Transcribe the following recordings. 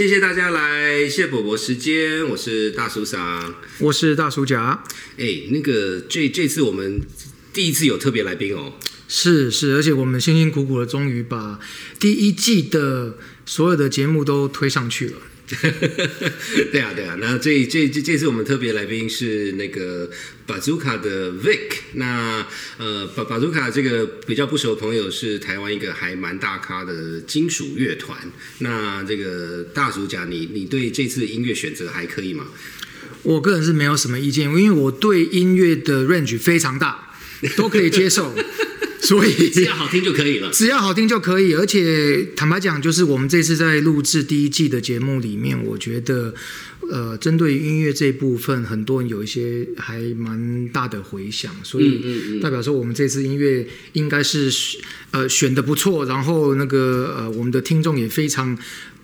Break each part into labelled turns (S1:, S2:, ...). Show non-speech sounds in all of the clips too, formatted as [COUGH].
S1: 好，谢谢大家来谢伯伯时间，我是大叔桑。
S2: 我是大叔甲，
S1: 哎，那个这这次我们第一次有特别来宾哦。
S2: 是是，而且我们辛辛苦苦的，终于把第一季的所有的节目都推上去了。[LAUGHS]
S1: 对啊，对啊，那这这这这次我们特别来宾是那个 Bazooka 的 Vic。那呃，巴 Bazooka 这个比较不熟的朋友是台湾一个还蛮大咖的金属乐团。那这个大叔讲，你你对这次音乐选择还可以吗？
S2: 我个人是没有什么意见，因为我对音乐的 range 非常大，都可以接受，[LAUGHS] 所以
S1: 只要好听就可以了。
S2: 只要好听就可以，而且坦白讲，就是我们这次在录制第一季的节目里面，我觉得，呃，针对音乐这一部分，很多人有一些还蛮大的回响，所以代表说我们这次音乐应该是呃选的不错，然后那个呃我们的听众也非常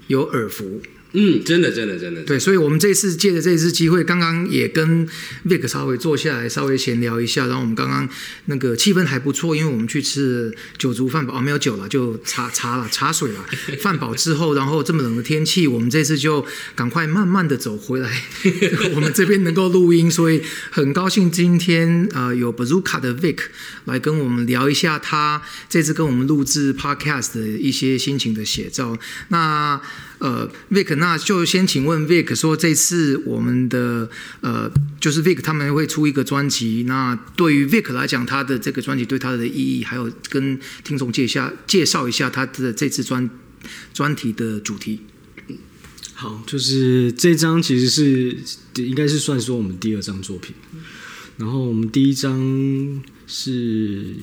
S2: 有耳福。
S1: 嗯，真的，真的，真的。
S2: 对，所以，我们这次借着这次机会，刚刚也跟 Vic 稍微坐下来，稍微闲聊一下。然后我们刚刚那个气氛还不错，因为我们去吃酒足饭饱，哦，没有酒了，就茶茶了，茶水了。[LAUGHS] 饭饱之后，然后这么冷的天气，我们这次就赶快慢慢的走回来，[LAUGHS] 我们这边能够录音，所以很高兴今天呃有 Bazooka 的 Vic 来跟我们聊一下他这次跟我们录制 Podcast 的一些心情的写照。那呃，Vic，那就先请问 Vic 说，这次我们的呃，就是 Vic 他们会出一个专辑，那对于 Vic 来讲，他的这个专辑对他的意义，还有跟听众介下介绍一下他的这次专专题的主题。
S3: 好，就是这张其实是应该是算说我们第二张作品，然后我们第一张是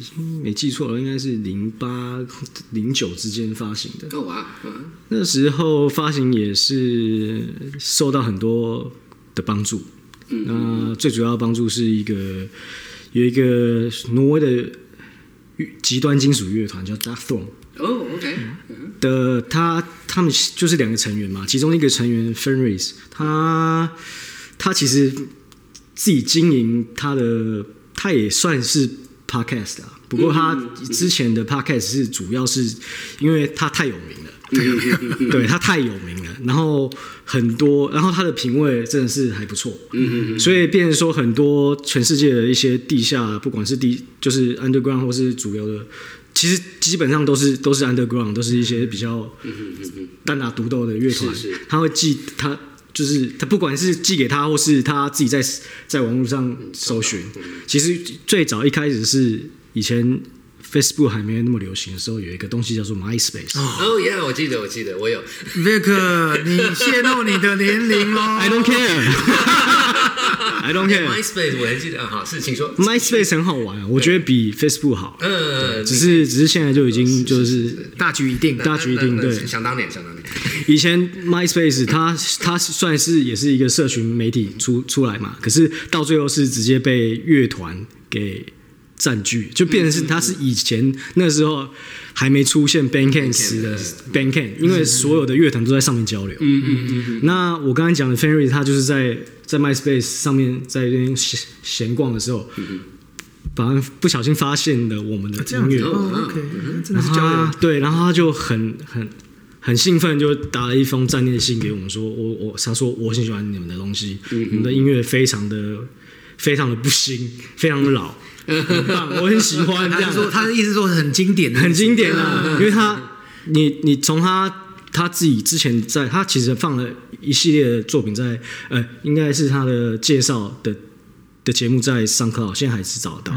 S3: 没记错了，应该是零八零九之间发行的。
S1: 哦哇，嗯
S3: 那时候发行也是受到很多的帮助。那最主要的帮助是一个有一个挪威的乐极端金属乐团叫 Dark Throne
S1: 哦，OK，
S3: 的，他他们就是两个成员嘛，其中一个成员 Fenris，他他其实自己经营他的，他也算是 podcast 啊，不过他之前的 podcast 是主要是因为他太有名了，[LAUGHS] 对他太有名了，然后很多，然后他的品味真的是还不错，
S1: 嗯嗯
S3: 所以变成说很多全世界的一些地下，不管是地就是 underground 或是主流的，其实基本上都是都是 underground，都是一些比较单打独斗的乐团。他会寄他。就是他，不管是寄给他，或是他自己在在网络上搜寻，其实最早一开始是以前 Facebook 还没有那么流行的时候，有一个东西叫做 MySpace。
S1: 哦耶，我记得，我记得，我有。
S2: Vic，你泄露你的年龄喽
S3: I don't care. I don't care.
S1: MySpace 我还记得，啊好，是，请说。
S3: MySpace 很好玩啊，我觉得比 Facebook 好。
S1: 嗯，
S3: 只是只是现在就已经就是
S2: 大局已定。
S3: 大局一定对
S1: 想当年，想当年。
S3: 以前 MySpace 它它算是也是一个社群媒体出出来嘛，可是到最后是直接被乐团给占据，就变成是它是以前那时候还没出现 Bandcamp 时的。Bandcamp，因为所有的乐团都在上面交流。
S1: 嗯嗯嗯
S3: 那我刚才讲的 Fenry，他就是在在 MySpace 上面在那边闲闲逛的时候，反正不小心发现了我们的音乐，
S2: 哦，OK，真的是交流。
S3: 对，然后他就很很很兴奋，就打了一封战列信给我们说，我我他说我很喜欢你们的东西，你们的音乐非常的非常的不新，非常的老，很棒，我很喜欢 [LAUGHS] 这样
S2: 他。说，他的意思是说很经典，
S3: 很经典啊，因为他你你从他他自己之前在他其实放了一系列的作品在呃，应该是他的介绍的的节目在上课，现在还是找得到。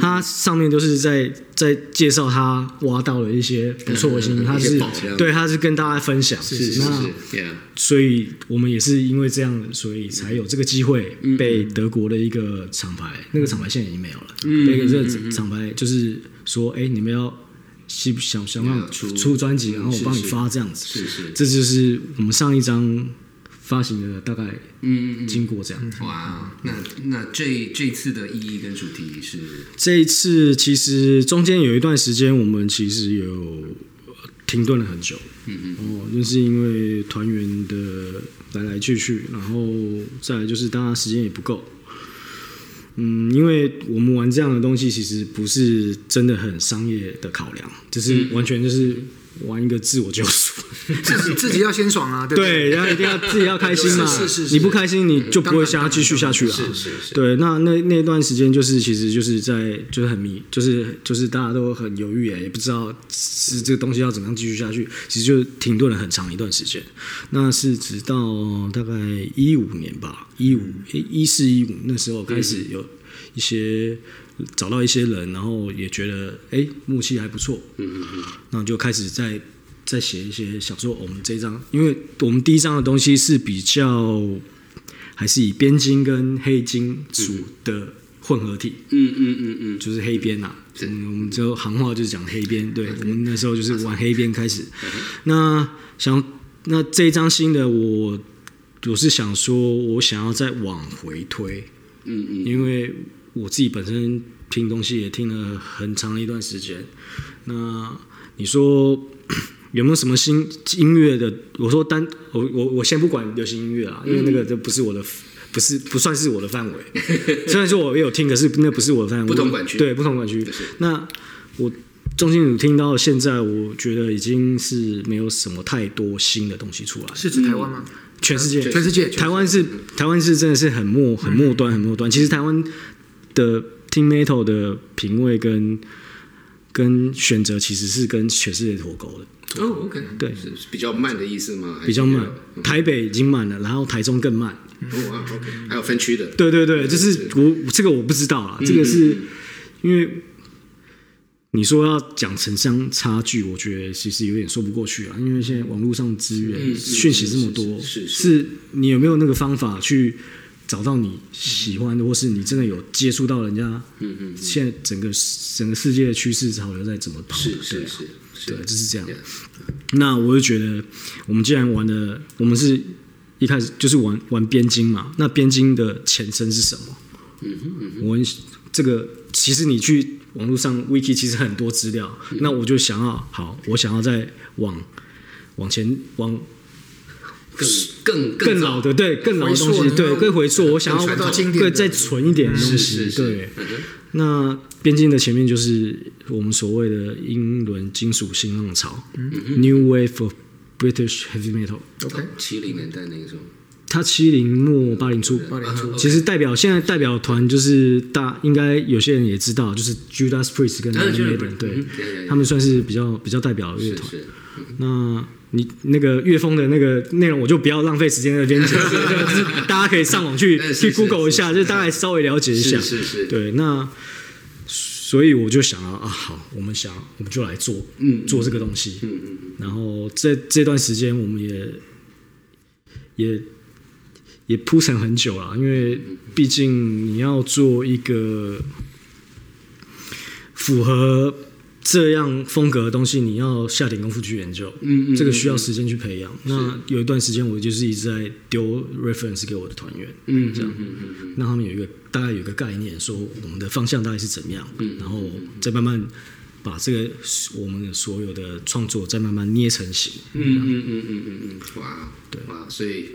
S3: 他上面就是在在介绍他挖到了一些不错的新，他
S1: 一
S3: 是对他是跟大家分享，
S1: 是是是
S3: 那
S1: 是，Yeah。
S3: 所以我们也是因为这样，所以才有这个机会被德国的一个厂牌，那个厂牌现在已经没有了。那个这个厂牌就是说，哎，你们要希想想办法
S1: 出
S3: 出专辑，然后我帮你发这样子。
S1: 是是
S3: 这就是我们上一张发行的大概
S1: 嗯嗯
S3: 经过这样。
S1: 哇，那那这这次的意义跟主题是，
S3: 这一次其实中间有一段时间，我们其实有停顿了很久。嗯嗯。哦，就是因为团员的来来去去，然后再来就是大家时间也不够。嗯，因为我们玩这样的东西，其实不是真的很商业的考量，就是完全就是玩一个自我救赎。
S2: 自己自己要先爽啊，对不对？
S3: 对，然后一定要自己要开心嘛，
S2: 是是是是
S3: 你不开心你就不会想要继续下去了。
S1: 是是是，
S3: 对，那那那段时间就是其实就是在就是很迷，就是就是大家都很犹豫哎，也不知道是这个东西要怎么样继续下去，其实就停顿了很长一段时间。那是直到大概一五年吧，一五一四一五那时候开始有一些找到一些人，然后也觉得哎默契还不错，
S1: 嗯嗯嗯，
S3: 那就开始在在写一些想说。我们这一张，因为我们第一张的东西是比较还是以边金跟黑金属的混合体，
S1: 嗯嗯嗯嗯，
S3: 就是黑边呐、嗯，我们就行话就是讲黑边，对我们那时候就是玩黑边开始。[LAUGHS] 那想那这一张新的我我是想说，我想要再往回推，
S1: 嗯嗯，
S3: 因为我自己本身听东西也听了很长一段时间。那你说 [COUGHS] 有没有什么新音乐的？我说单我我我先不管流行音乐啊，因为那个这不是我的，不是不算是我的范围。[LAUGHS] 虽然说我也有听，可是那不是我的范围。
S1: 不同管区
S3: 对不同管区。那我重金属听到现在，我觉得已经是没有什么太多新的东西出来。
S2: 是指台湾吗？
S3: 全世界，
S2: 全世界
S3: 台湾是台湾是真的是很末很末端很末端。其实台湾的听 metal 的品味跟跟选择其实是跟全世界脱钩的，
S1: 哦，OK，
S3: 对
S1: 比较慢的意思吗？
S3: 比较慢。台北已经慢了，然后台中更慢。
S1: 哦啊，OK，还有分区的，
S3: 对对对，就是我这个我不知道啊，这个是因为你说要讲城乡差距，我觉得其实有点说不过去啊，因为现在网络上资源
S1: 嗯
S3: 讯息这么多，
S1: 是是是
S3: 是你有没有那个方法去找到你喜欢的，或是你真的有接触到人家？
S1: 嗯嗯，
S3: 现在整个整个世界的趋势潮流在怎么跑？
S1: 是是是是
S3: 对，就是这样。那我就觉得，我们既然玩的，我们是一开始就是玩玩边境嘛，那边境的前身是什么？
S1: 嗯嗯，
S3: 我们这个其实你去网络上 wiki 其实很多资料，
S1: 嗯
S3: 那我就想要好，我想要再往往前往
S1: 更更
S3: 更老的对更老的东西，对更回溯，我想要对再存一点东
S1: 是
S3: 西，对。那边境的前面就是我们所谓的英伦金属新浪潮、New Wave of British Heavy Metal。
S2: OK，
S1: 七零年代那个时候，
S3: 他七零末八零初，
S2: 八零初
S3: 其实代表现在代表团就是大，应该有些人也知道，就是 Judas Priest 跟
S1: 啊
S3: Iron Maiden，对他们算是比较比较代表的乐团。那你那个乐风的那个内容，我就不要浪费时间在那边讲，[LAUGHS] 就是大家可以上网去 [LAUGHS] 去 Google 一下，就是大概稍微了解一下。
S1: 是是是
S3: 对，那所以我就想啊，啊好，我们想我们就来做，
S1: 嗯
S3: 做这个东西。
S1: 嗯嗯
S3: 然后这这段时间我们也也也铺陈很久了，因为毕竟你要做一个符合这样风格的东西，你要下点功夫去研究，
S1: 嗯嗯
S3: 这个需要时间去培养。那有一段时间我就是一直在丢 reference 给我的团员，
S1: 嗯，
S3: 这样。
S1: 嗯嗯嗯。
S3: 让他们有一个大概有一个概念，说我们的方向大概是怎么样，然后再慢慢把这个我们所有的创作再慢慢捏成型。
S1: 嗯嗯嗯嗯嗯嗯嗯，哇，对。哇，所以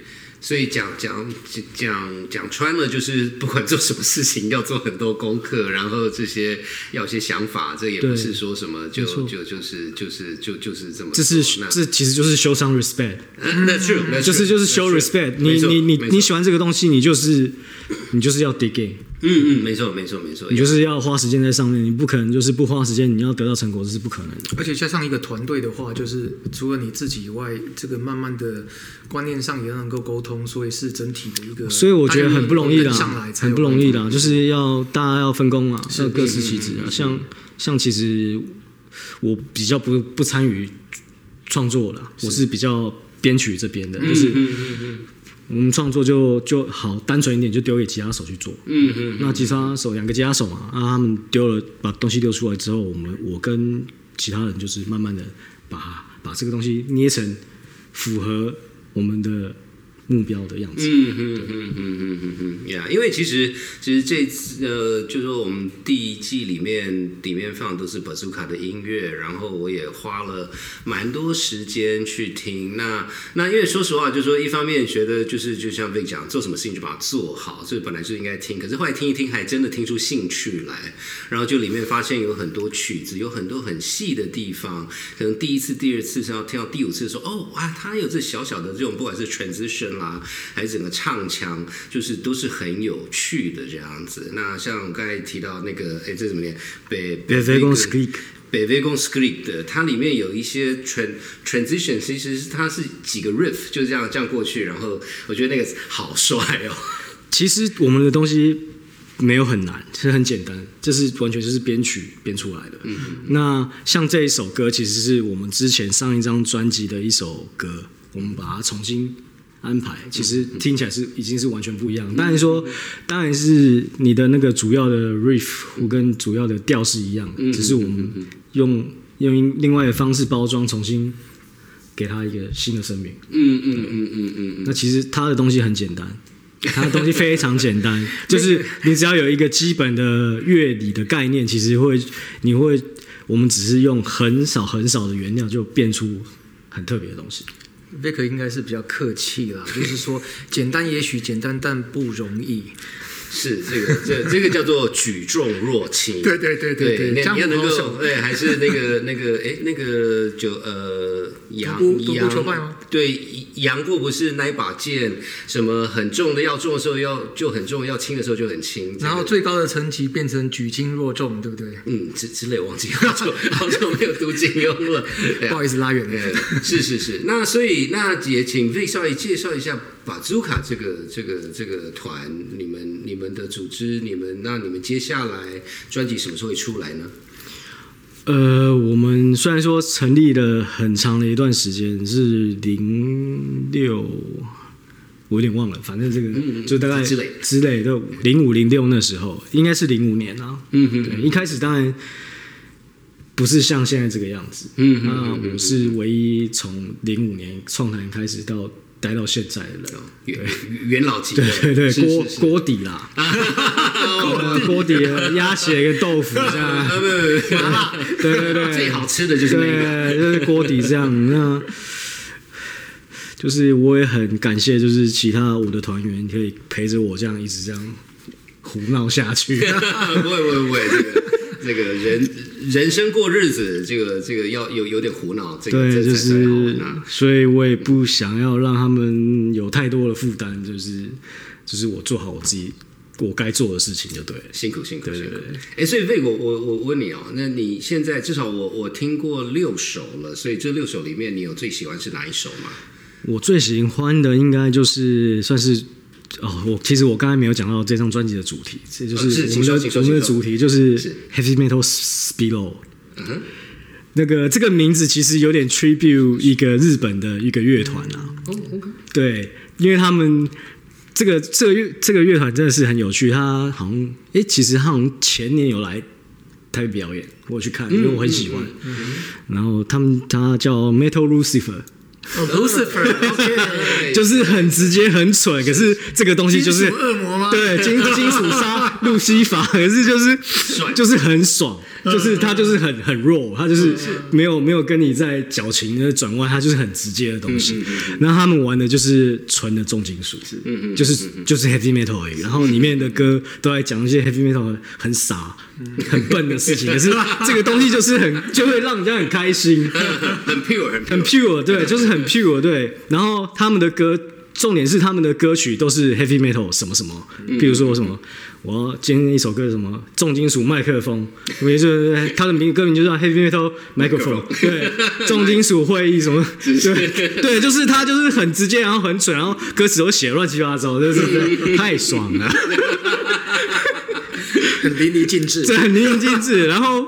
S1: 所以讲讲讲讲穿了，就是不管做什么事情，要做很多功课，然后这些要有些想法，这也不是说什么就就就是就是就就是这么
S3: 这是这其实就是 show some respect，[LAUGHS]
S1: 嗯那 true，那
S3: 就是就是 show
S1: true，respect。
S3: 你。你你你喜欢这个东西，你就是你就是要 dig in，
S1: 嗯嗯，没错没错没错，
S3: 你就是要花时间在上面，你不可能就是不花时间，你要得到成果这是不可能的。
S2: 而且加上一个团队的话，就是除了你自己以外，这个慢慢的观念上也要能够沟通，所以是整体的一个。
S3: 所以我觉得很不容易
S2: 大家上来
S3: 啦，很不容易
S2: 办法
S3: 啦，就是要大家要分工啊，要各司其职啊。
S1: 嗯嗯嗯
S3: 像像其实我比较不不参与创作了，我是比较编曲这边的，就是
S1: 嗯嗯嗯
S3: 我们创作就就好单纯一点，就丢给吉他手去做。
S1: 嗯嗯
S3: 那吉他手两个吉他手嘛，啊，他们丢了把东西丢出来之后，我们我跟其他人就是慢慢的把把这个东西捏成符合我们的目标的样子。
S1: 嗯嗯嗯嗯嗯嗯嗯呀，因为其实其实这次呃，就是说我们第一季里面里面放的都是 Bazooka 的音乐，然后我也花了蛮多时间去听。那那因为说实话，就是说一方面觉得就是就像被讲，做什么事情就把它做好，所以本来就应该听。可是后来听一听，还真的听出兴趣来，然后就里面发现有很多曲子，有很多很细的地方。可能第一次、第二次是要听到第五次的时候，哦哇，它有这小小的这种，不管是 transition 啦，还是整个唱腔，就是都是很有趣的这样子。那像刚才提到那个，哎，这怎么念？北
S3: 北非公 Skrik，
S1: 北非公 Skrik 的，它里面有一些 tran transition，其实是它是几个 riff 就这样这样过去，然后我觉得那个好帅哦。[LAUGHS]
S3: 其实我们的东西没有很难，其实很简单，这是完全就是编曲编出来的。嗯，那像这一首歌，其实是我们之前上一张专辑的一首歌，我们把它重新安排，其实听起来是已经是完全不一样。当然说，当然是你的那个主要的 riff 跟主要的调是一样的，只是我们用用另外的方式包装，重新给他一个新的生命。
S1: 嗯嗯嗯嗯嗯
S3: 那其实他的东西很简单，它的东西非常简单，[LAUGHS] 就是你只要有一个基本的乐理的概念，其实会你会我们只是用很少很少的原料就变出很特别的东西。
S2: Vic 应该是比较客气啦，就是说简单也许简单，但不容易。
S1: 是这个这这个叫做举重若轻。
S2: 对对对对对
S1: 你要能够对，还是那个那个哎那个就呃杨杨对，杨过不是那一把剑，什么很重的要重的时候要就很重，要轻的时候就很轻。
S2: 然后最高的层级变成举轻若重，对不对？
S1: 嗯之之类忘记好久好久没有读金庸了，[LAUGHS]
S2: 不好意思拉远了。
S1: 呃，是是是，那所以那也请 Vic 稍微介绍一下把朱卡这个这个这个团，你们你们的组织，你们那你们接下来专辑什么时候会出来呢？
S3: 呃，我们虽然说成立了很长的一段时间，是零六，我有点忘了，反正这个就大概
S1: 之类
S3: 之类的，零五零六那时候应该是零五年啊。
S1: 嗯哼
S3: 对，一开始当然不是像现在这个样子。
S1: 嗯哼
S3: 那我是唯一从零五年创坛开始到待到现在的人。
S1: 元元老级的，
S3: 对对对，锅锅底啦，[LAUGHS] 呃锅底的鸭血跟豆腐这样。[LAUGHS] [LAUGHS] 对对对，
S1: 最好吃的就是那个。
S3: 对，就是锅底这样。那就是我也很感谢，就是其他我的团员可以陪着我这样一直这样胡闹下去。
S1: 不会不会不会，这个人人生过日子，这个这个要有有点苦恼，这个
S3: 对，就是
S1: 啊。，
S3: 所以我也不想要让他们有太多的负担，就是就是我做好我自己我该做的事情就对了。
S1: 辛苦辛苦辛苦
S3: 对对对。
S1: 哎，所以魏国我我问你哦，那你现在至少我我听过六首了，所以这六首里面你有最喜欢是哪一首吗？
S3: 我最喜欢的应该就是算是哦，我其实我刚才没有讲到这张专辑的主题，这就
S1: 哦是
S3: 是我们的、我们的主题就是
S1: 是
S3: heavy metal spillow。
S1: 嗯
S3: 那个这个名字其实有点 tribute 一个日本的一个乐团啊，对，因为他们这个这个乐这个乐团真的是很有趣，他好像诶，其实他好像前年有来台北表演，我有去看，因为我很喜欢。然后他们他叫 Metal Lucifer，
S2: 哦，Lucifer，OK，[LAUGHS]
S3: 就是很直接很蠢，可是这个东西就是
S2: 恶魔吗？
S3: 对，金金属杀路西法，可是就是就是很爽，就是他就是很很弱，他就是没有没有跟你在矫情的转弯，他就是很直接的东西。然后他们玩的就是纯的重金属，就是就是 heavy metal 而已。然后里面的歌都在讲一些 heavy metal 很傻、很笨的事情，[LAUGHS] 可是这个东西就是很就会让人家很开心。[LAUGHS]
S1: 很 pure 很
S3: 很 pure，pure，对，就是很 pure，对。然后他们的歌，重点是他们的歌曲都是 heavy metal 什么什么，比如说什么，我要今天一首歌是什么重金属麦克风，因为就是他的名歌名就叫 heavy metal microphone，对，重金属会议什么，对对，就是他就是很直接，然后很蠢，然后歌词都写得乱七八糟，就是太爽了。
S2: 很 [LAUGHS] 淋漓尽致。
S3: 对很淋漓尽致。然后，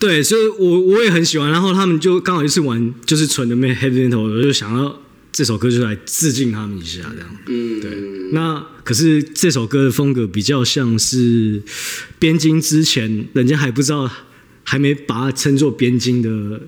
S3: 对，所以我我也很喜欢。然后他们就刚好一次玩，就是纯的 heavy metal，我就想要这首歌就来致敬他们一下，这样。
S1: 嗯，
S3: 对，那可是这首歌的风格比较像是边境之前，人家还不知道，还没把它称作边境的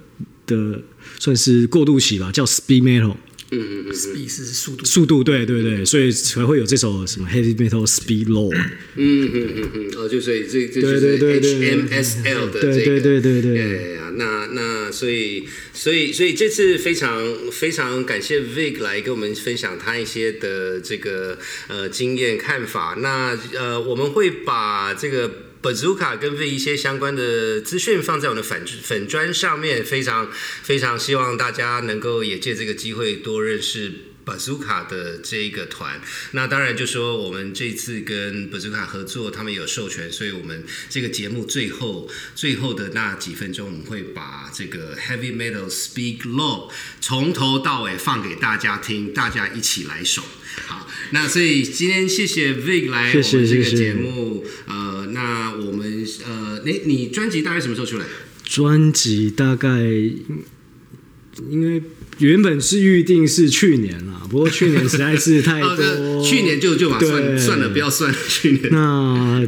S3: 的，算是过渡期吧，叫 speed metal。
S1: 嗯嗯嗯
S2: speed 是速度。
S3: 速度，对对对，所以才会有这首什么 Heavy Metal Speed Low。
S1: 嗯嗯嗯嗯，哦，就所以这这就是
S3: 对对对对
S1: HMSL 的这个，
S3: 对对对对对
S1: 哎呀，那那所以所以所以这次非常非常感谢 Vic 来跟我们分享他一些的这个呃经验看法。那呃我们会把这个。Bazooka 跟这一些相关的资讯放在我们的粉粉砖上面，非常非常希望大家能够也借这个机会多认识 Bazooka 的这一个团。那当然就说我们这次跟 Bazooka 合作，他们有授权，所以我们这个节目最后最后的那几分钟，我们会把这个 Heavy Metal Speak Low 从头到尾放给大家听，大家一起来手。好，那所以今天谢谢 Vic 来我们这个
S3: 谢谢
S1: 节目，呃，那我们呃，你你专辑大概什么时候出来？
S3: 专辑大概因为原本是预定是去年啦，不过去年实在是太 [LAUGHS]
S1: 哦，
S3: 多，
S1: 这去年就就把算算了，不要算，去年。
S3: 那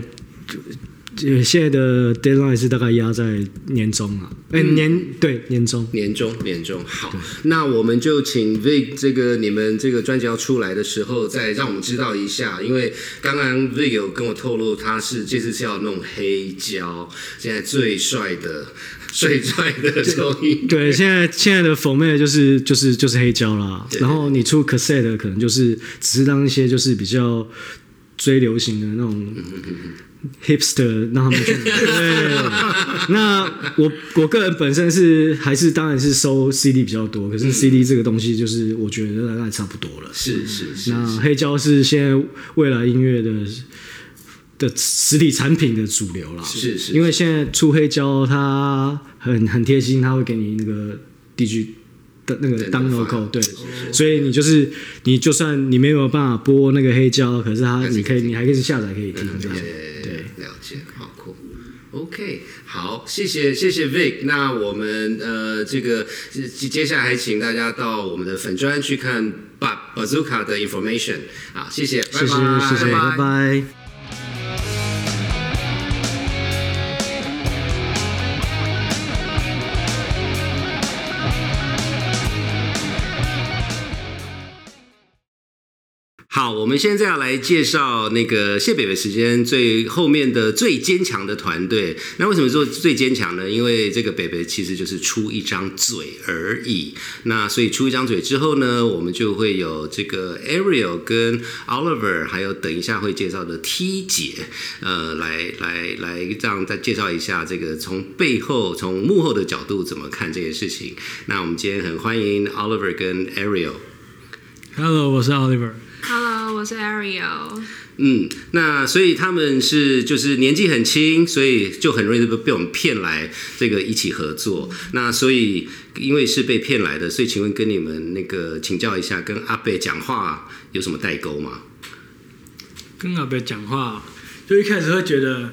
S3: 呃现在的 deadline 是大概压在年中啊，哎、年对年终。
S1: 年终，年终。好，那我们就请 Vic 这个你们这个专辑要出来的时候，再让我们知道一下，因为刚刚 Vic 有跟我透露，他是这次是要弄黑胶，现在最帅的、最帅的收音，
S3: 对，现在现在的 format 就是就是就是黑胶啦，然后你出 cassette 可能就是只是当一些就是比较追流行的那种 hipster 让他们去。对，那我我个人本身是还是当然是收 CD 比较多，可是 CD 这个东西就是我觉得大概差不多了。
S1: 是是是，
S3: 那黑胶是现在未来音乐的的实体产品的主流啦。
S1: 是是
S3: 因为现在出黑胶，它很很贴心，它会给你那个 DG 的那个
S1: 对
S3: download
S1: 那个
S3: code，对，所以你就是你就算你没有办法播那个黑胶，可是它你可以
S1: 可以
S3: 你还可以下载可以听这样。
S1: OK，好，谢谢谢谢 Vic。那我们呃，这个接接下来还请大家到我们的粉专去看 Ba Bazooka 的 information 啊，谢谢，拜拜，
S3: 谢谢，
S2: 拜拜
S3: 拜拜。
S1: 好，我们现在要来介绍那个谢北北时间最后面的最坚强的团队。那为什么说最坚强呢？因为这个北北其实就是出一张嘴而已。那所以出一张嘴之后呢，我们就会有这个 Ariel 跟 Oliver，还有等一下会介绍的 T 姐，呃，来来来让再介绍一下这个从背后从幕后的角度怎么看这件事情。那我们今天很欢迎 Oliver 跟 Ariel。
S4: Hello，我是 Oliver。
S5: Hello，我是 Ariel。
S1: 嗯，那所以他们是就是年纪很轻，所以就很容易被被我们骗来这个一起合作。那所以因为是被骗来的，所以请问跟你们那个请教一下，跟阿贝讲话有什么代沟吗？
S4: 跟阿贝讲话，就一开始会觉得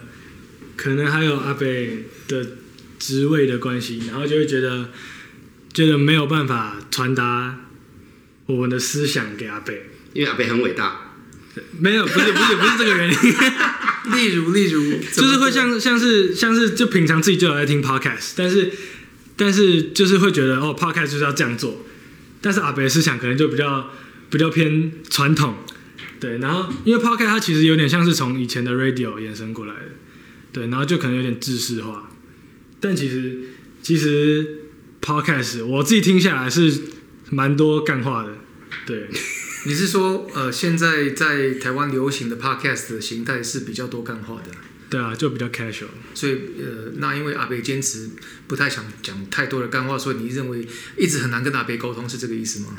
S4: 可能还有阿贝的职位的关系，然后就会觉得觉得没有办法传达我们的思想给阿北。
S1: 因为阿北很伟大，
S4: 没有，不是不是不是这个原因，[LAUGHS]
S2: 例如，例如，
S4: 就是会像像是像是就平常自己就有在听 podcast，但是但是就是会觉得哦 podcast 就是要这样做，但是阿北的思想可能就比较比较偏传统，对，然后因为 podcast 它其实有点像是从以前的 radio 衍生过来的，对，然后就可能有点制式化，但其实其实 podcast 我自己听下来是蛮多干话的，对。
S2: 你是说，呃，现在在台湾流行的 podcast 的形态是比较多干话的，
S4: 对啊，就比较 casual。
S2: 所以，呃，那因为阿北坚持不太想讲太多的干话，所以你认为一直很难跟阿北沟通，是这个意思吗？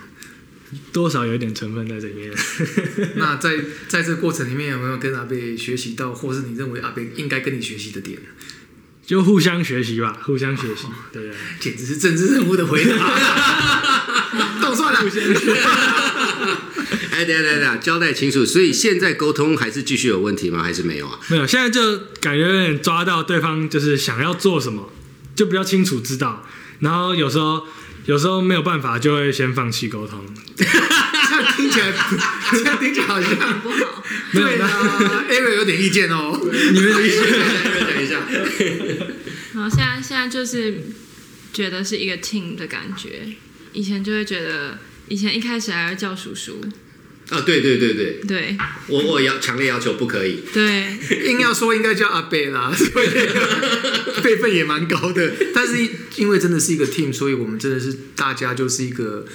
S4: 多少有一点成分在这里面。[LAUGHS]
S2: 那在在这个过程里面，有没有跟阿北学习到，或是你认为阿北应该跟你学习的点？
S4: 就互相学习吧，互相学习，对不对？
S2: 简直是政治人物的回答，[LAUGHS] 动算了。
S1: 哎，等一下等一下等下，交代清楚。所以现在沟通还是继续有问题吗？还是没有啊？
S4: 没有，现在就感觉有点抓到对方就是想要做什么，就比较清楚知道。然后有时候有时候没有办法，就会先放弃沟通。[LAUGHS]
S2: 这样听起来，这样听起来好像
S5: 不好，
S4: 没有
S2: 对啊，Ariel 有点意见哦。
S4: 你们的意
S1: 讲一下。
S5: 然后现在现在就是觉得是一个 team 的感觉，以前就会觉得以前一开始还要叫叔叔，
S1: 啊，对对对对，
S5: 对
S1: 我我要强烈要求不可以。
S5: 对，[LAUGHS]
S2: 硬要说应该叫阿贝啦，所以 [LAUGHS] 辈分也蛮高的。但是因为真的是一个 team，所以我们真的是大家就是一个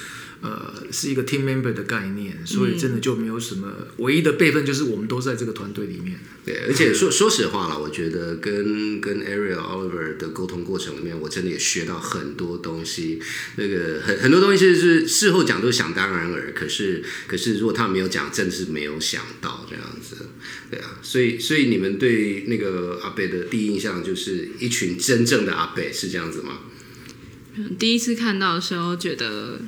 S2: 呃是一个 team member 的概念，所以真的就没有什么唯一的辈分，就是我们都在这个团队里面。
S1: 对，而且说说实话了，我觉得跟跟 Ariel Oliver 的沟通过程里面，我真的也学到很多东西。那个很很多东西是事后讲都想当然尔，可是可是如果他没有讲，真的是没有想到这样子。对啊，所以所以你们对那个阿贝的第一印象就是一群真正的阿贝，是这样子吗？
S5: 第一次看到的时候，觉得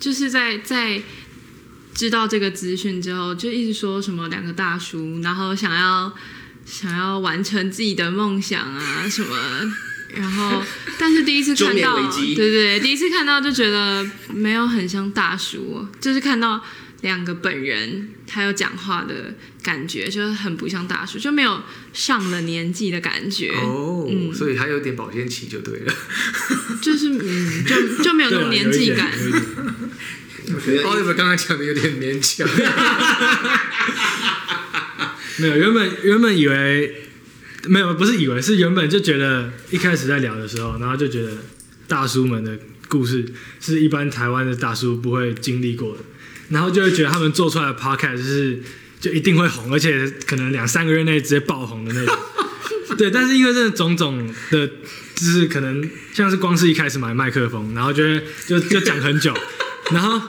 S5: 就是在在知道这个资讯之后，就一直说什么两个大叔，然后想要想要完成自己的梦想啊什么，然后但是第一次看到，对对对，第一次看到就觉得没有很像大叔，就是看到两个本人还有讲话的感觉，就是很不像大叔，就没有上了年纪的感觉，
S2: 哦，
S5: 嗯
S2: 所以还有点保鲜期就对了。[LAUGHS]
S5: 就是嗯，就就没有那种年纪感。
S2: Oliver 刚刚讲的有点勉强。[LAUGHS]
S4: 没有，原本原本以为没有，不是以为是原本就觉得一开始在聊的时候，然后就觉得大叔们的故事是一般台湾的大叔不会经历过的，然后就会觉得他们做出来的 podcast 就是就一定会红，而且可能两三个月内直接爆红的那种。[LAUGHS] 对，但是因为这种种的，就是可能像是光是一开始买麦克风，然后就会就就讲很久，然后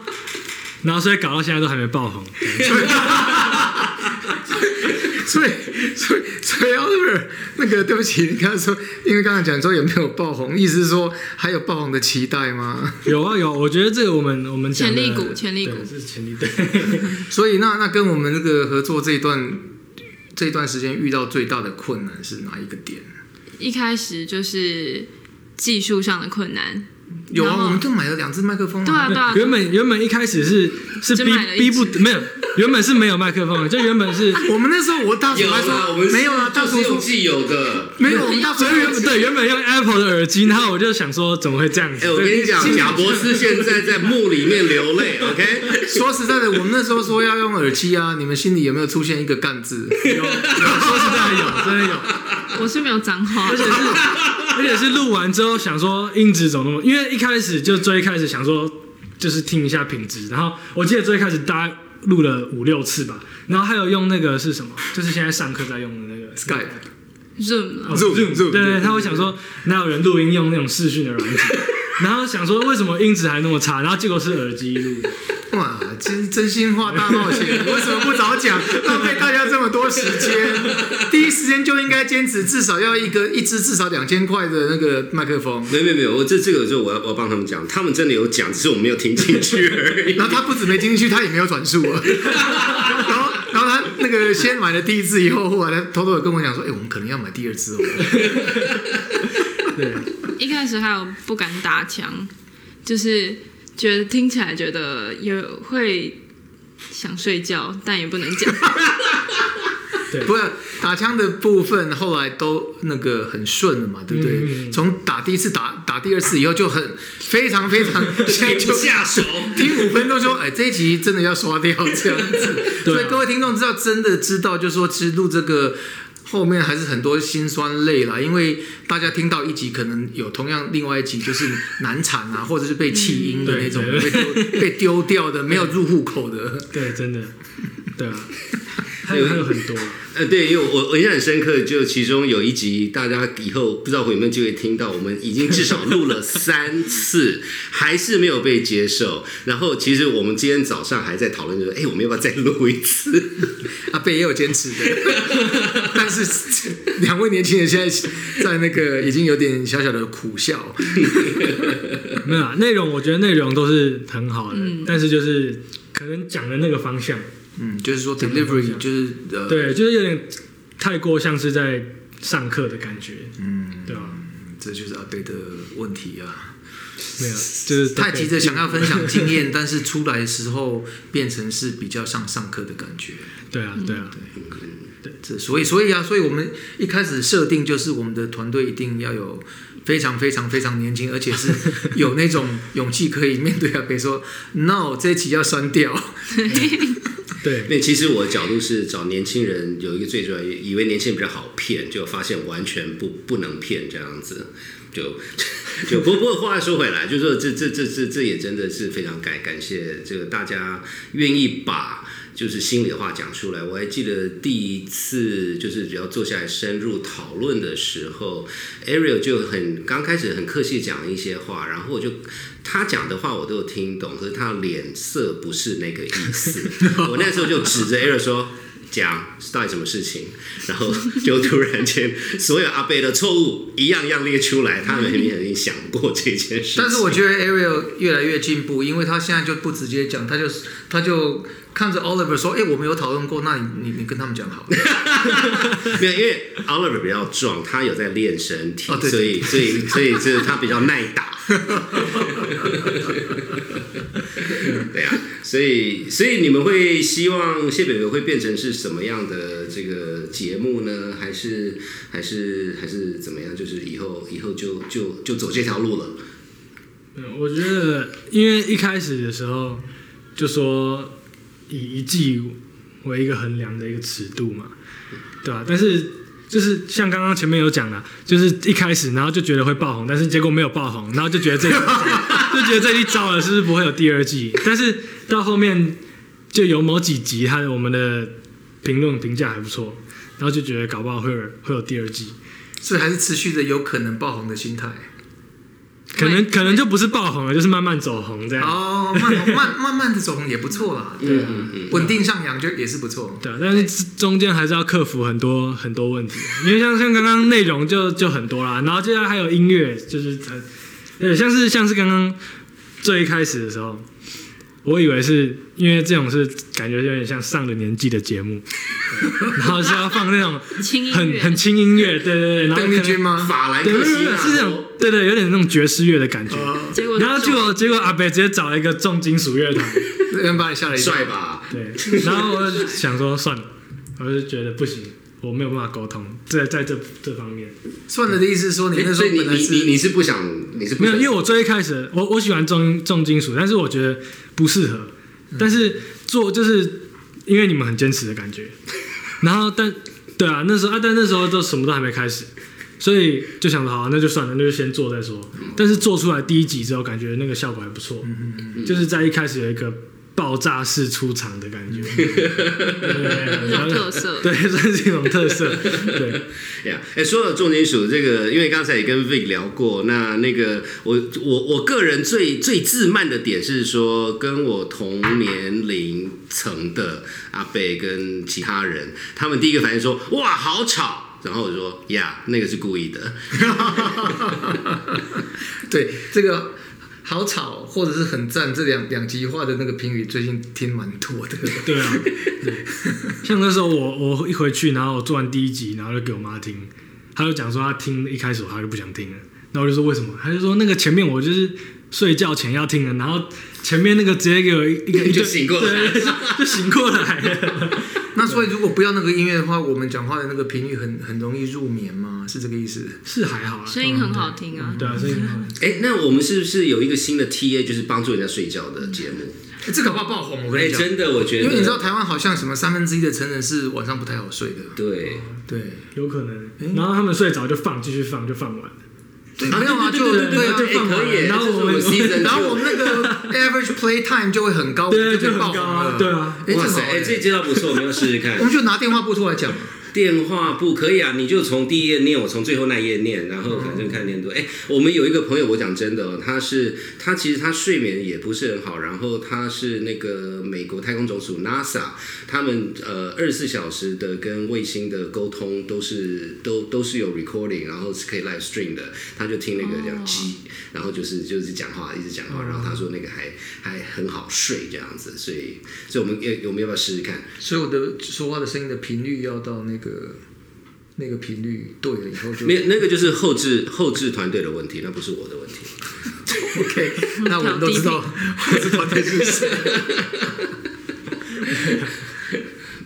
S4: 然后所以搞到现在都还没爆红。[LAUGHS]
S2: 所以，所以，所以 Oliver 那个，对不起，你刚才说，因为刚才讲说有没有爆红，意思是说还有爆红的期待吗？[LAUGHS]
S4: 有啊有，我觉得这个我们我们
S5: 潜力股潜力股
S4: 对是潜力对，[LAUGHS]
S2: 所以那那跟我们这个合作这一段这一段时间遇到最大的困难是哪一个点？
S5: 一开始就是技术上的困难，
S2: 有啊，我们就买了两只麦克风
S5: 对啊对啊，
S4: 原本原本一开始是是逼逼不
S5: 支
S4: 没有，原本是没有麦克风的，就原本是
S2: 我们那时候我大叔还
S1: 啦，
S2: 说
S1: 我们
S2: 没有啊，大
S1: 就
S2: 叔说
S1: 是用既有的。
S2: 没有，我们大叔
S4: 所以原本对原本用 Apple 的耳机，然后我就想说怎么会这样子？
S1: 哎、我跟你讲，贾博士现在在墓里面流泪，[LAUGHS] OK？
S2: 说实在的，我们那时候说要用耳机啊，你们心里有没有出现一个干字？[LAUGHS]
S4: 有有说实在的有，真的有，
S5: 我是没有脏话
S4: 而且，是而且是录完之后想说音质怎么那么，因为一开始就最一开始想说就是听一下品质，然后我记得最一开始大概录了五六次吧，然后还有用那个是什么，就是现在上课在用的那个
S2: Skype
S5: Zoom
S4: 哦
S2: Zoom，Zoom，Zoom，
S4: 对对，他会想说哪有人录音用那种视讯的软件，然后想说为什么音质还那么差，然后结果是耳机录的，
S2: 哇，真真心话大冒险，为什么不早讲？浪费大家这么多时间，第一时间就应该坚持，至少要一个一支至少两千块的那个麦克风。
S1: 没有没有没有，我这这个就我要我要帮他们讲，他们真的有讲，只是我没有听进去而已。
S2: 然后他不止没听进去，他也没有转述啊。然后，然后他那个先买了第一支以后，后来他偷偷的跟我讲说：“哎、我们可能要买第二支哦。[LAUGHS]
S4: 对，
S5: 一开始还有不敢打枪，就是觉得听起来觉得也会想睡觉，但也不能讲。”
S2: 对不是打枪的部分，后来都那个很顺了嘛，对不对？
S4: 嗯
S2: 从打第一次打打第二次以后，就很非常非常，现在 [LAUGHS] 就
S1: 下手。
S2: 听五分钟说，哎，这一集真的要刷掉这样子。[LAUGHS]
S4: 对啊
S2: 所以各位听众知道，真的知道，就是说，其实录这个后面还是很多辛酸泪啦，因为大家听到一集，可能有同样另外一集就是难产啊，或者是被弃婴的那种，
S4: 嗯
S2: 被丢被丢掉的，没有入户口的。
S4: 对，真的，对啊，[LAUGHS] 还有还有很多啊，
S1: 呃，对，因为我我印象很深刻，就其中有一集，大家以后不知道有没有机会听到，我们已经至少录了 [LAUGHS] 三次，还是没有被接受。然后其实我们今天早上还在讨论，就说哎，我们要不要再录一次？
S2: 阿 [LAUGHS] 贝也有坚持的，[LAUGHS] 但是两位年轻人现在在那个已经有点小小的苦笑。
S4: 没有啊，内容我觉得内容都是很好的，但是就是可能讲的那个方向，
S2: 嗯，就是说 delivery 就是呃，
S4: 对，就是有点太过像是在上课的感觉，
S2: 嗯，
S4: 对啊？
S2: 这就是阿贝的问题啊。
S4: 没有，就是
S2: 太急着想要分享经验，但是出来的时候变成是比较像上课的感觉。
S4: 对啊，对啊，对。
S2: 这所以所以啊，所以我们一开始设定就是我们的团队一定要有非常非常非常年轻，而且是有那种 [LAUGHS] 勇气可以面对阿北说 “no”，这一集要删掉。
S4: 对，
S1: 那其实我的角度是找年轻人，有一个最主要，以为年轻人比较好骗，就发现完全不不能骗这样子。就 [LAUGHS] 就不不过话说回来，就是说这这这这这也真的是非常感感谢这个大家愿意把就是心里话讲出来。我还记得第一次就是只要坐下来深入讨论的时候，Ariel 就很刚开始很客气讲一些话，然后我就他讲的话我都有听懂，可是他脸色不是那个意思。[LAUGHS] 我那时候就指着 Ariel 说。讲到底什么事情，然后就突然间所有阿贝的错误一样样列出来，他们肯定已经想过这件事。
S2: 但是我觉得 Ariel 越来越进步，因为他现在就不直接讲，他就他就看着 Oliver 说：“哎、我们有讨论过，那你你你跟他们讲好了。[LAUGHS]
S1: 没有，因为 Oliver 比较壮，他有在练身体，
S2: 哦对
S1: 所以所以所以就是他比较耐打。[LAUGHS] 对啊，所以所以你们会希望谢北北会变成是什么样的这个节目呢？还是还是还是怎么样？就是以后以后就就就走这条路了。
S4: 我觉得，因为一开始的时候就说以一季为一个衡量的一个尺度嘛，对吧、但是就是像刚刚前面有讲的，就是一开始然后就觉得会爆红，但是结果没有爆红，然后就觉得这 [LAUGHS] 就觉得这一招了，是不是不会有第二季？但是到后面就有某几集，他的我们的评论评价还不错，然后就觉得搞不好会有会有第二季。”
S2: 所以还是持续的有可能爆红的心态。
S4: 可能可能就不是爆红了，就是慢慢走红这样。
S2: 哦，慢慢慢慢的走红也不错啦，[LAUGHS] 对稳定上扬就也是不错。
S4: 对啊，但是中间还是要克服很多很多问题，因为像像刚刚内容就就很多啦，然后接下来还有音乐，就是很，呃，像是像是刚刚最一开始的时候，我以为是因为这种是感觉有点像上了年纪的节目，[LAUGHS] 然后是要放那种
S5: 轻音乐，
S4: 很很轻音乐，对对对，
S2: 邓丽君吗？
S1: 法兰
S4: 对对对，
S1: 克西
S4: 是这种，对对，有点那种爵士乐的感觉。
S5: 结果
S4: 然后结果结果阿北直接找了一个重金属乐团，[LAUGHS]
S2: 人把你吓了一跳。
S1: 帅吧？
S4: 对，然后我就想说算了，我就觉得不行，我没有办法沟通，在在这这方面
S2: 算了的意思是说，你那时候本来是
S1: 你你你是不想你是不
S4: 没有，因为我最一开始我我喜欢重重金属，但是我觉得不适合，但是做就是因为你们很坚持的感觉，然后但对啊，那时候啊，但那时候都什么都还没开始。所以就想着好、那就算了，那就先做再说。但是做出来第一集之后，感觉那个效果还不错，就是在一开始有一个爆炸式出场的感觉，[LAUGHS] 对
S5: 有特色。
S4: 对，算是一种特色。[LAUGHS] 对，
S1: 呀，哎，说到重金属这个，因为刚才也跟 Vic 聊过，那那个我我我个人最最自慢的点是说，跟我同年龄层的阿贝跟其他人，他们第一个反应说，哇，好吵。然后我说呀，那个是故意的。[LAUGHS]
S2: 对这个好吵或者是很赞这两两极化的那个评语，最近听蛮多的。
S4: 对啊，对。像那时候我我一回去，然后我做完第一集，然后就给我妈听，她就讲说她听一开始她就不想听了，然后我就说为什么？她就说那个前面我就是睡觉前要听的，然后前面那个直接给我一个一个
S1: 就醒过来
S4: 就醒过来了。
S2: 那所以如果不要那个音乐的话，我们讲话的那个频率很很容易入眠吗？是这个意思？
S4: 是还好啦，
S5: 声音很好听啊，
S4: 对啊，声音很好听。
S1: 哎，那我们是不是有一个新的 TA，就是帮助人家睡觉的节目？
S2: 欸这搞不好爆红，我跟
S1: 哎，
S2: 你讲。
S1: 真的，我觉得，
S2: 因为你知道台湾好像什么三分之一的成人是晚上不太好睡的。
S1: 对。
S2: 对
S4: 有可能，然后他们睡着就放，继续放就放完了。
S2: 对，没有啊，就
S4: 对对
S2: 对啊，
S4: 对
S1: 哎可以，
S4: 然后我们
S2: 然后我们那个 [LAUGHS] average play time 就会很高，
S4: 对，
S2: 就
S4: 很高。啊，对啊。
S2: 哎，
S1: 哇塞，哎，这接到不错，我们要试试看
S2: 我。们就拿电话簿出来讲。
S1: 电话不可以啊，你就从第一页念，我从最后那一页念，然后反正看念多。哎、我们有一个朋友，我讲真的、哦，他是他其实他睡眠也不是很好，然后他是那个美国太空总署 NASA，他们呃二十四小时的跟卫星的沟通都是都都是有 recording，然后是可以 live stream 的，他就听那个这样机，然后就是就是讲话一直讲话，然后他说那个还还很好睡这样子，所以所以我们要我们要不要试试看？
S2: 所以我的说话的声音的频率要到那个那个频率对了以后就
S1: 没有，那个就是后置后置团队的问题，那不是我的问题。[LAUGHS]
S2: OK。那我们都知道我知道在是谁。[LAUGHS]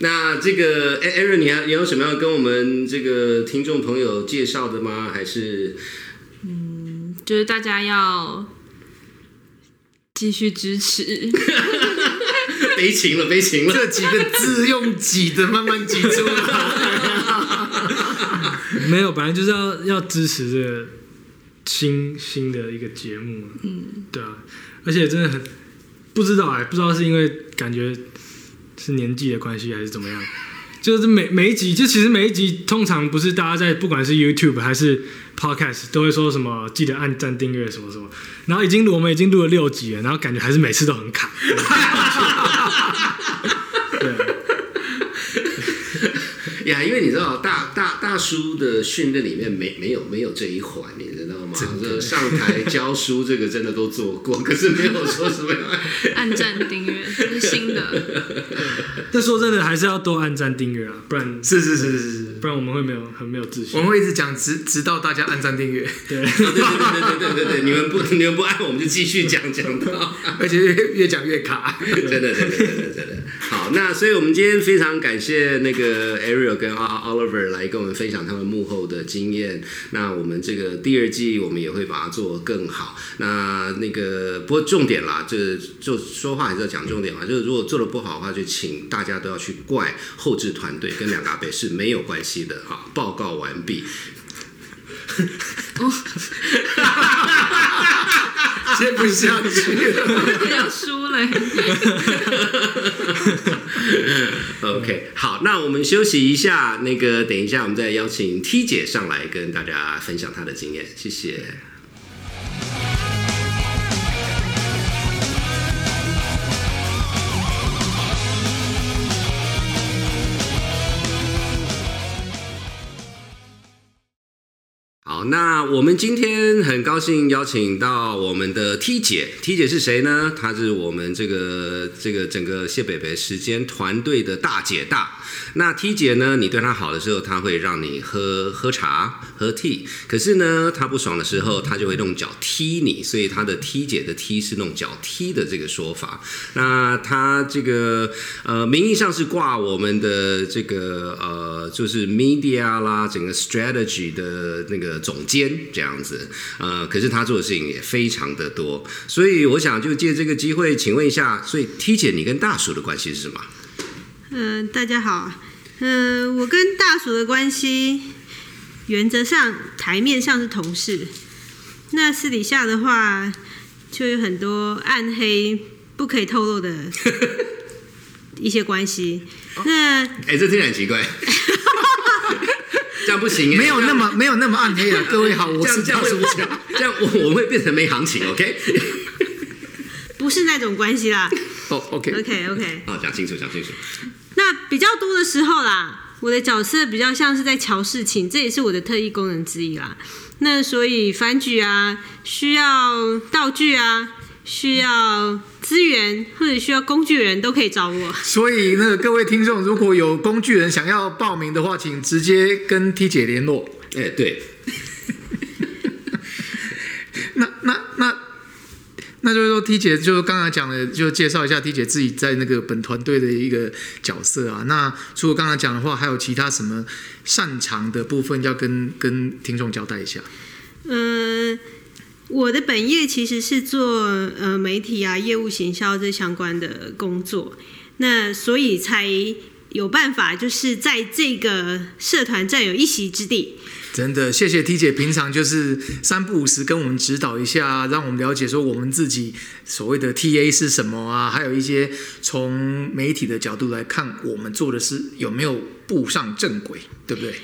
S1: 那这个哎 Aaron，你还你有什么要跟我们这个听众朋友介绍的吗？还是嗯
S5: 就是大家要继续支持。[LAUGHS]
S1: 悲情了，悲情了。
S2: 这几个字用挤的慢慢挤出来。
S4: 没有，本来就是要要支持这个新新的一个节目，嗯，对啊，而且真的很不知道哎、不知道是因为感觉是年纪的关系还是怎么样，就是每每一集，就其实每一集通常不是大家在不管是 YouTube 还是 Podcast 都会说什么记得按赞订阅什么什么，然后已经我们已经录了六集了，然后感觉还是每次都很卡，对啊。
S1: 呀，因为你知道大大大叔的训练里面没没有没有这一环，你知道吗？这上台教书这个真的都做过，可是没有说什么要 [LAUGHS]
S5: 按赞订阅，这是新的。[LAUGHS]
S4: 但说真的，还是要多按赞订阅啊，不然
S2: 是是是是是，
S4: 不然我们会没有很没有自信
S2: 我。们会一直讲，直直到大家按赞订阅，
S4: 对，[LAUGHS]
S1: 对对对对对对对，你们不你们不按，我们就继续讲讲到。
S2: 而且越越讲越卡。
S1: 真的，真的，真的，真的。好，那所以我们今天非常感谢那个 Ariel 跟 Oliver 来跟我们分享他们幕后的经验。那我们这个第二季我们也会把它做得更好。那那个不过重点啦，这就说话还是要讲重点嘛。就是如果做的不好的话，就请大家都要去怪后置团队，跟两大杯是没有关系的。哈，报告完毕。[LAUGHS]
S2: 接不下去了。
S5: 要输了
S1: ，OK，好，那我们休息一下，那个等一下我们再邀请 T 姐上来跟大家分享她的经验，谢谢。那我们今天很高兴邀请到我们的 T 姐，T 姐是谁呢？她是我们这个这个整个谢北北时间团队的大姐大。那 T 姐呢，你对她好的时候，她会让你喝喝茶、喝 tea，可是呢，她不爽的时候，她就会用脚踢你，所以她的 T 姐的踢是用脚踢的这个说法。那她这个呃，名义上是挂我们的这个呃，就是 media 啦，整个 strategy 的那个总监这样子。呃，可是他做的事情也非常的多，所以我想就借这个机会，请问一下，所以 T 姐你跟大叔的关系是什么？
S6: 嗯、大家好，嗯、我跟大叔的关系，原则上台面上是同事，那私底下的话，就有很多暗黑不可以透露的一些关系。那 [LAUGHS]
S1: 哎、这听起来很奇怪，[LAUGHS] [LAUGHS] 这样不行、欸，
S2: 没有那么没有那么暗黑啊！各位好，我是大
S1: 这样会这。样这样我我们会变成没行情，OK？
S6: 不是那种关系啦。
S2: 哦，OK，OK
S6: OK，
S1: 好，讲清楚，讲清楚。
S6: 那比较多的时候啦，我的角色比较像是在瞧事情，这也是我的特异功能之一啦。那所以反举啊，需要道具啊，需要资源或者需要工具人都可以找我。
S2: 所以那个各位听众，如果有工具人想要报名的话，请直接跟 T 姐联络。
S1: 哎、对，[LAUGHS]
S2: 那那那那就是说，T 姐就刚才讲的，就介绍一下 T 姐自己在那个本团队的一个角色啊。那除了刚才讲的话，还有其他什么擅长的部分要跟跟听众交代一下？
S6: 嗯，我的本业其实是做呃媒体啊、业务行销这相关的工作，那所以才有办法就是在这个社团占有一席之地。
S2: 真的，谢谢 T 姐，平常就是三不五时跟我们指导一下，让我们了解说我们自己所谓的 TA 是什么啊，还有一些从媒体的角度来看，我们做的是有没有步上正轨，对不对？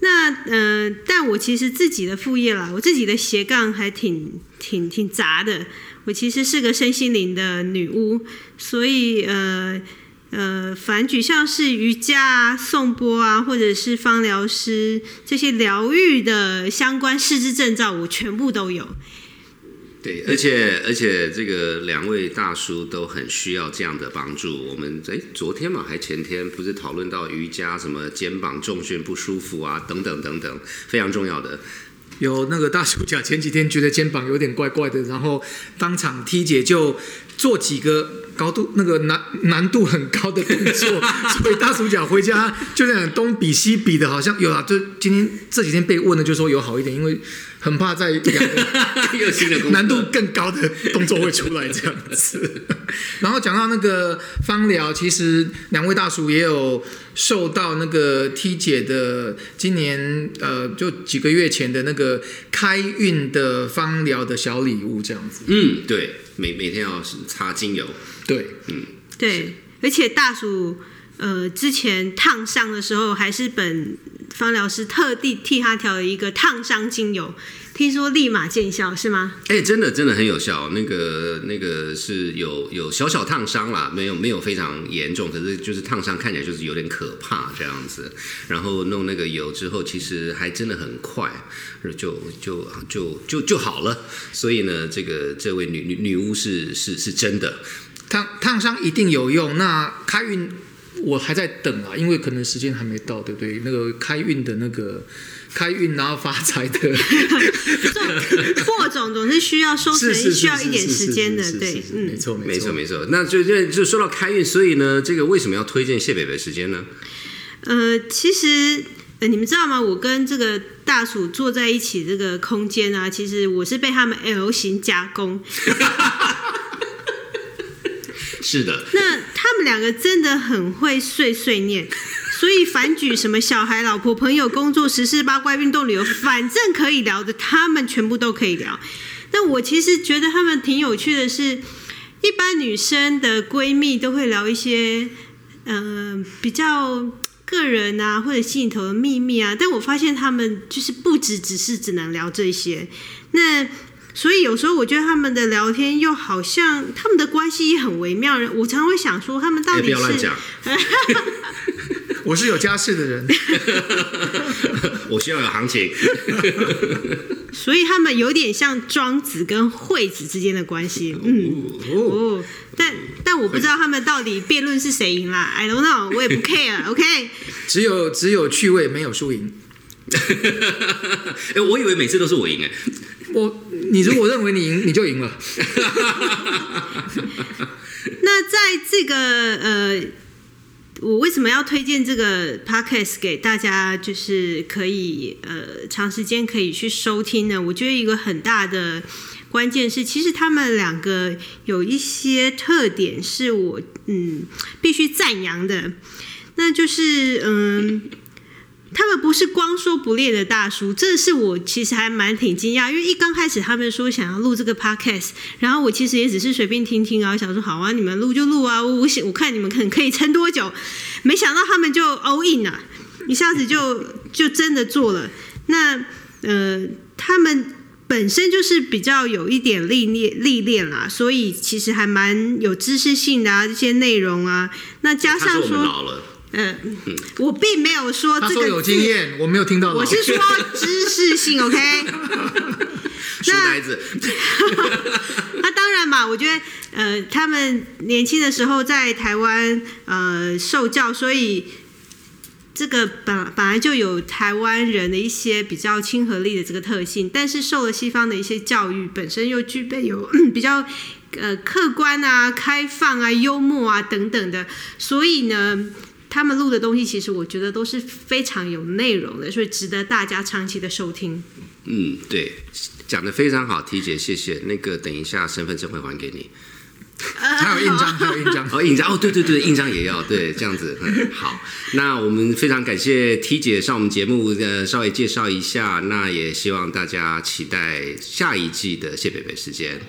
S6: 那呃，但我其实自己的副业啦，我自己的斜杠还挺挺挺杂的。我其实是个身心灵的女巫，所以呃呃，反举像是瑜伽啊、颂钵啊，或者是芳疗师这些疗愈的相关师资证照，我全部都有。
S1: 对，而且而且这个两位大叔都很需要这样的帮助。我们哎，昨天嘛还前天不是讨论到瑜伽什么肩膀重训不舒服啊，等等等等，非常重要的。
S2: 有那个大叔假前几天觉得肩膀有点怪怪的，然后当场 T 姐就做几个高度那个难难度很高的动作，[LAUGHS] 所以大主角回家就那样东比西比的，好像有啊。就今天这几天被问的就说有好一点，因为很怕在两个 [LAUGHS]
S1: 又新的
S2: 难度更高的动作会出来这样子。[LAUGHS] 然后讲到那个芳疗，其实两位大叔也有受到那个 T 姐的今年呃就几个月前的那个开运的芳疗的小礼物这样子。
S1: 嗯，对，每每天要擦精油，
S2: 对，嗯。
S6: 对，而且大鼠呃之前烫伤的时候，还是本芳疗师特地替他调了一个烫伤精油，听说立马见效，是吗？
S1: 哎、真的真的很有效。那个那个是有有小小烫伤啦，没有没有非常严重，可是就是烫伤看起来就是有点可怕这样子。然后弄那个油之后，其实还真的很快，就就就就就好了。所以呢，这个这位女女女巫是是是真的。
S2: 烫烫伤一定有用。那开运我还在等啊，因为可能时间还没到，对不对？那个开运的那个 [LAUGHS] 开运然后发财的，[LAUGHS]
S6: 货种总是需要收成，需要一点时间的，对
S2: 是是是，是没
S6: 嗯。
S2: 错
S1: 没错
S2: 错
S1: 没错，那就就就说到开运，所以呢，这个为什么要推荐谢北北时间呢？
S6: 呃，其实呃，你们知道吗？我跟这个大鼠坐在一起这个空间啊，其实我是被他们 L 型加工。[LAUGHS]
S1: 是的，
S6: 那他们两个真的很会碎碎念，[LAUGHS] 所以反举什么小孩、老婆、朋友、工作、时事、八卦、运动、旅游，反正可以聊的，他们全部都可以聊。那我其实觉得他们挺有趣的是，一般女生的闺蜜都会聊一些，呃，比较个人啊或者心里头的秘密啊，但我发现他们就是不止只是只能聊这些，那。所以有时候我觉得他们的聊天又好像他们的关系也很微妙，我常常会想说他们到
S1: 哎，
S6: 底是、
S1: 不要乱讲，[LAUGHS]
S2: 我是有家室的人，[LAUGHS]
S1: 我需要有行情。
S6: 所以他们有点像庄子跟惠子之间的关系，嗯，哦，但但我不知道他们到底辩论是谁赢啦，I don't know，我也不 care，OK，[LAUGHS]
S2: 只有只有趣味没有输赢。
S1: 哎，我以为每次都是我赢哎。[LAUGHS]
S2: 我你如果认为你赢，你就赢了。[LAUGHS]
S6: 那在这个呃，我为什么要推荐这个 podcast 给大家？就是可以呃长时间可以去收听呢？我觉得一个很大的关键是，其实他们两个有一些特点是我嗯必须赞扬的，那就是嗯。他们不是光说不练的大叔，这是我其实还蛮挺惊讶，因为一刚开始他们说想要录这个 podcast，然后我其实也只是随便听听啊，想说好啊，你们录就录啊，我我想我看你们可可以撑多久，没想到他们就 all in 啊，一下子就就真的做了。那呃，他们本身就是比较有一点历练历练啦，所以其实还蛮有知识性的啊，这些内容啊，那加上
S1: 说我们
S6: 说，
S1: 老了，
S6: 呃，我并没有说这个
S2: 有经验，我没有听到。
S6: 我是说知识性，[LAUGHS] OK？[LAUGHS]
S1: 书呆子。[LAUGHS]
S6: 那当然嘛，我觉得呃，他们年轻的时候在台湾呃受教，所以这个本本来就有台湾人的一些比较亲和力的这个特性，但是受了西方的一些教育，本身又具备有比较呃客观啊、开放啊、幽默啊等等的，所以呢。他们录的东西，其实我觉得都是非常有内容的，所以值得大家长期的收听。
S1: 嗯，对，讲的非常好，T 姐，谢谢。那个等一下身份证会还给你。[LAUGHS]
S2: 还有印章，还有 [LAUGHS] 印章。
S1: 哦，印章哦，对对对，印章也要，对，这样子，嗯，好。那我们非常感谢 T 姐上我们节目，呃，稍微介绍一下。那也希望大家期待下一季的谢北北时间。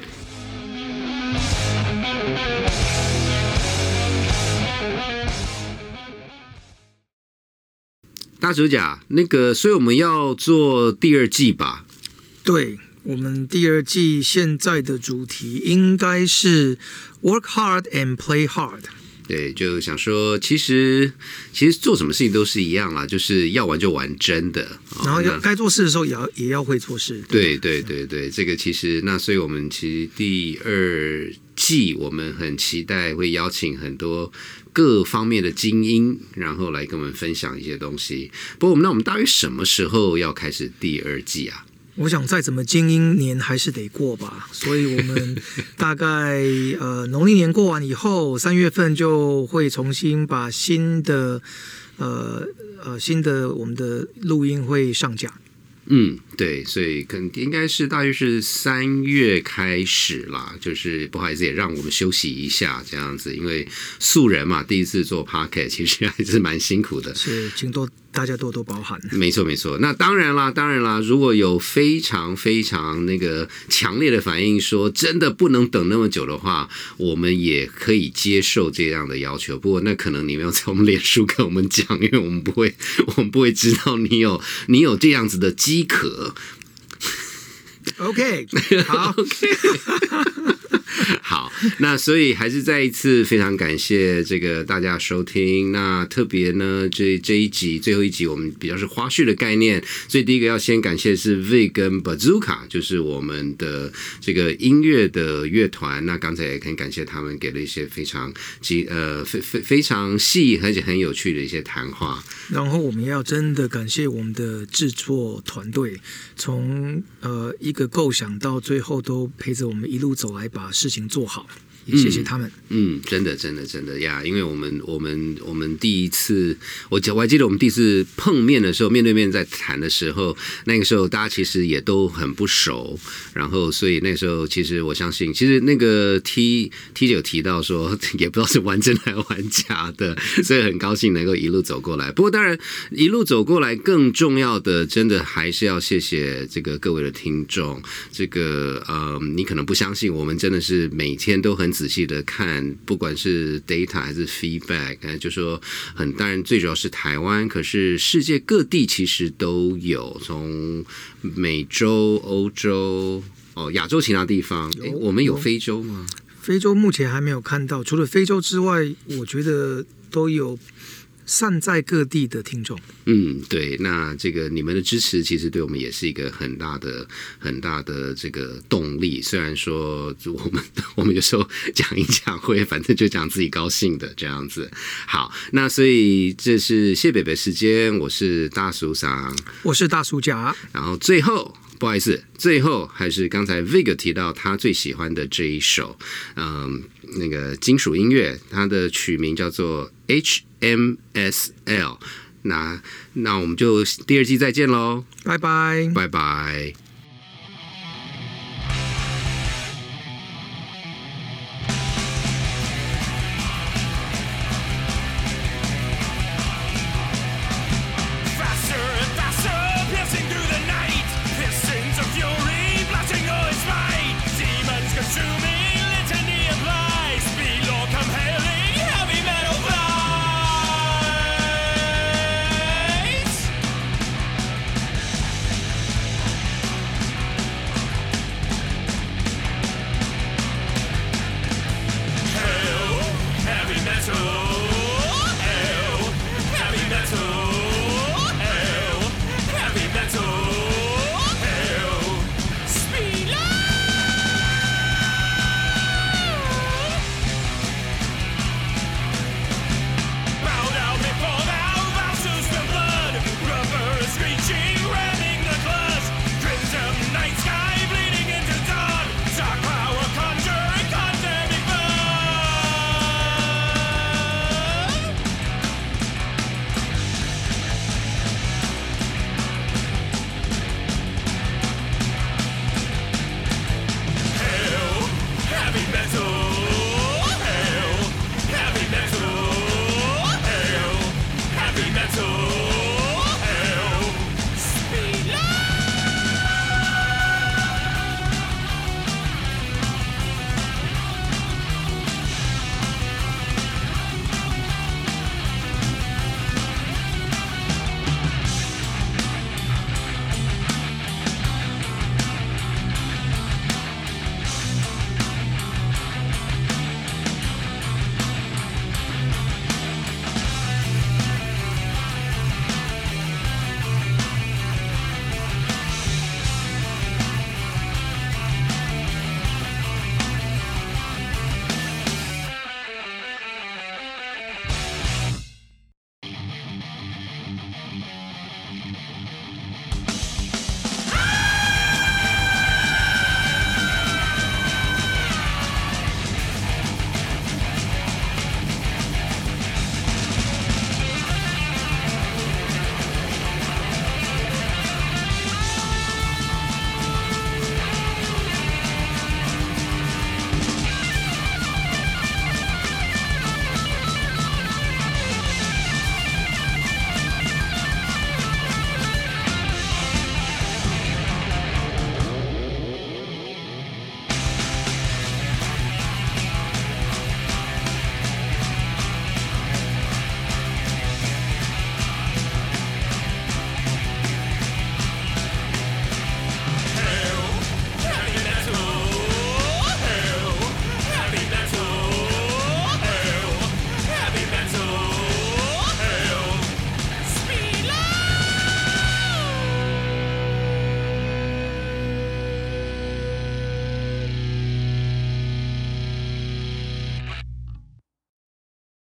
S1: 大主甲，那个，所以我们要做第二季吧？
S2: 对我们第二季现在的主题应该是 work hard and play hard。
S1: 对，就想说，其实其实做什么事情都是一样啦，就是要玩就玩真的。哦
S2: 然后要
S1: 那
S2: 该做事的时候也要也要会做事。
S1: 对对对对，这个其实那所以我们其实第二季我们很期待会邀请很多各方面的精英，然后来跟我们分享一些东西。不过我们那我们大约什么时候要开始第二季啊？
S2: 我想再怎么精英年还是得过吧，所以我们大概 [LAUGHS] 呃农历年过完以后，三月份就会重新把新的呃呃新的我们的录音会上架。
S1: 嗯，对，所以肯应该是大约是三月开始啦，就是不好意思，也让我们休息一下这样子，因为素人嘛，第一次做 p o c k e t 其实还是蛮辛苦的。
S2: 是，请多大家多多包涵。
S1: 没错，没错。那当然啦，当然啦，如果有非常非常那个强烈的反应，说真的不能等那么久的话，我们也可以接受这样的要求。不过那可能你们要在我们脸书跟我们讲，因为我们不会，[LAUGHS] 我们不会知道你有你有这样子的机。可
S2: OK，好。[LAUGHS] [LAUGHS]
S1: 好，那所以还是再一次非常感谢这个大家收听。那特别呢，这这一集最后一集我们比较是花絮的概念，所以第一个要先感谢是 V 跟 Bazooka，就是我们的这个音乐的乐团。那刚才也很感谢他们给了一些非常极呃非非非常细而且很有趣的一些谈话。
S2: 然后我们要真的感谢我们的制作团队，从呃一个构想到最后都陪着我们一路走来，把事情做好。谢谢他们。
S1: 嗯，真的，真的，真的呀！因为我们，我们，我们第一次，我我还记得我们第一次碰面的时候，面对面在谈的时候，那个时候大家其实也都很不熟，然后所以那时候其实我相信，其实那个 T T 有提到说，[LAUGHS] 也不知道是玩真还是玩假的，所以很高兴能够一路走过来。不过当然，一路走过来更重要的，真的还是要谢谢这个各位的听众。这个呃，你可能不相信，我们真的是每天都很。仔细的看，不管是 data 还是 feedback，就说很当然，最主要是台湾，可是世界各地其实都有，从美洲、欧洲、哦亚洲其他地方，哎，我们有非洲吗？
S2: 非洲目前还没有看到，除了非洲之外，我觉得都有。散在各地的听众，
S1: 嗯，对，那这个你们的支持其实对我们也是一个很大的、很大的这个动力。虽然说我们我们有时候讲一讲会，反正就讲自己高兴的这样子。好，那所以这是谢北北时间，我是大叔桑，
S2: 我是大叔甲，
S1: 然后最后。不好意思，最后还是刚才 Vig 提到他最喜欢的这一首，嗯，那个金属音乐，它的曲名叫做 HMSL。那那我们就第二季再见喽，
S2: 拜拜，
S1: 拜拜。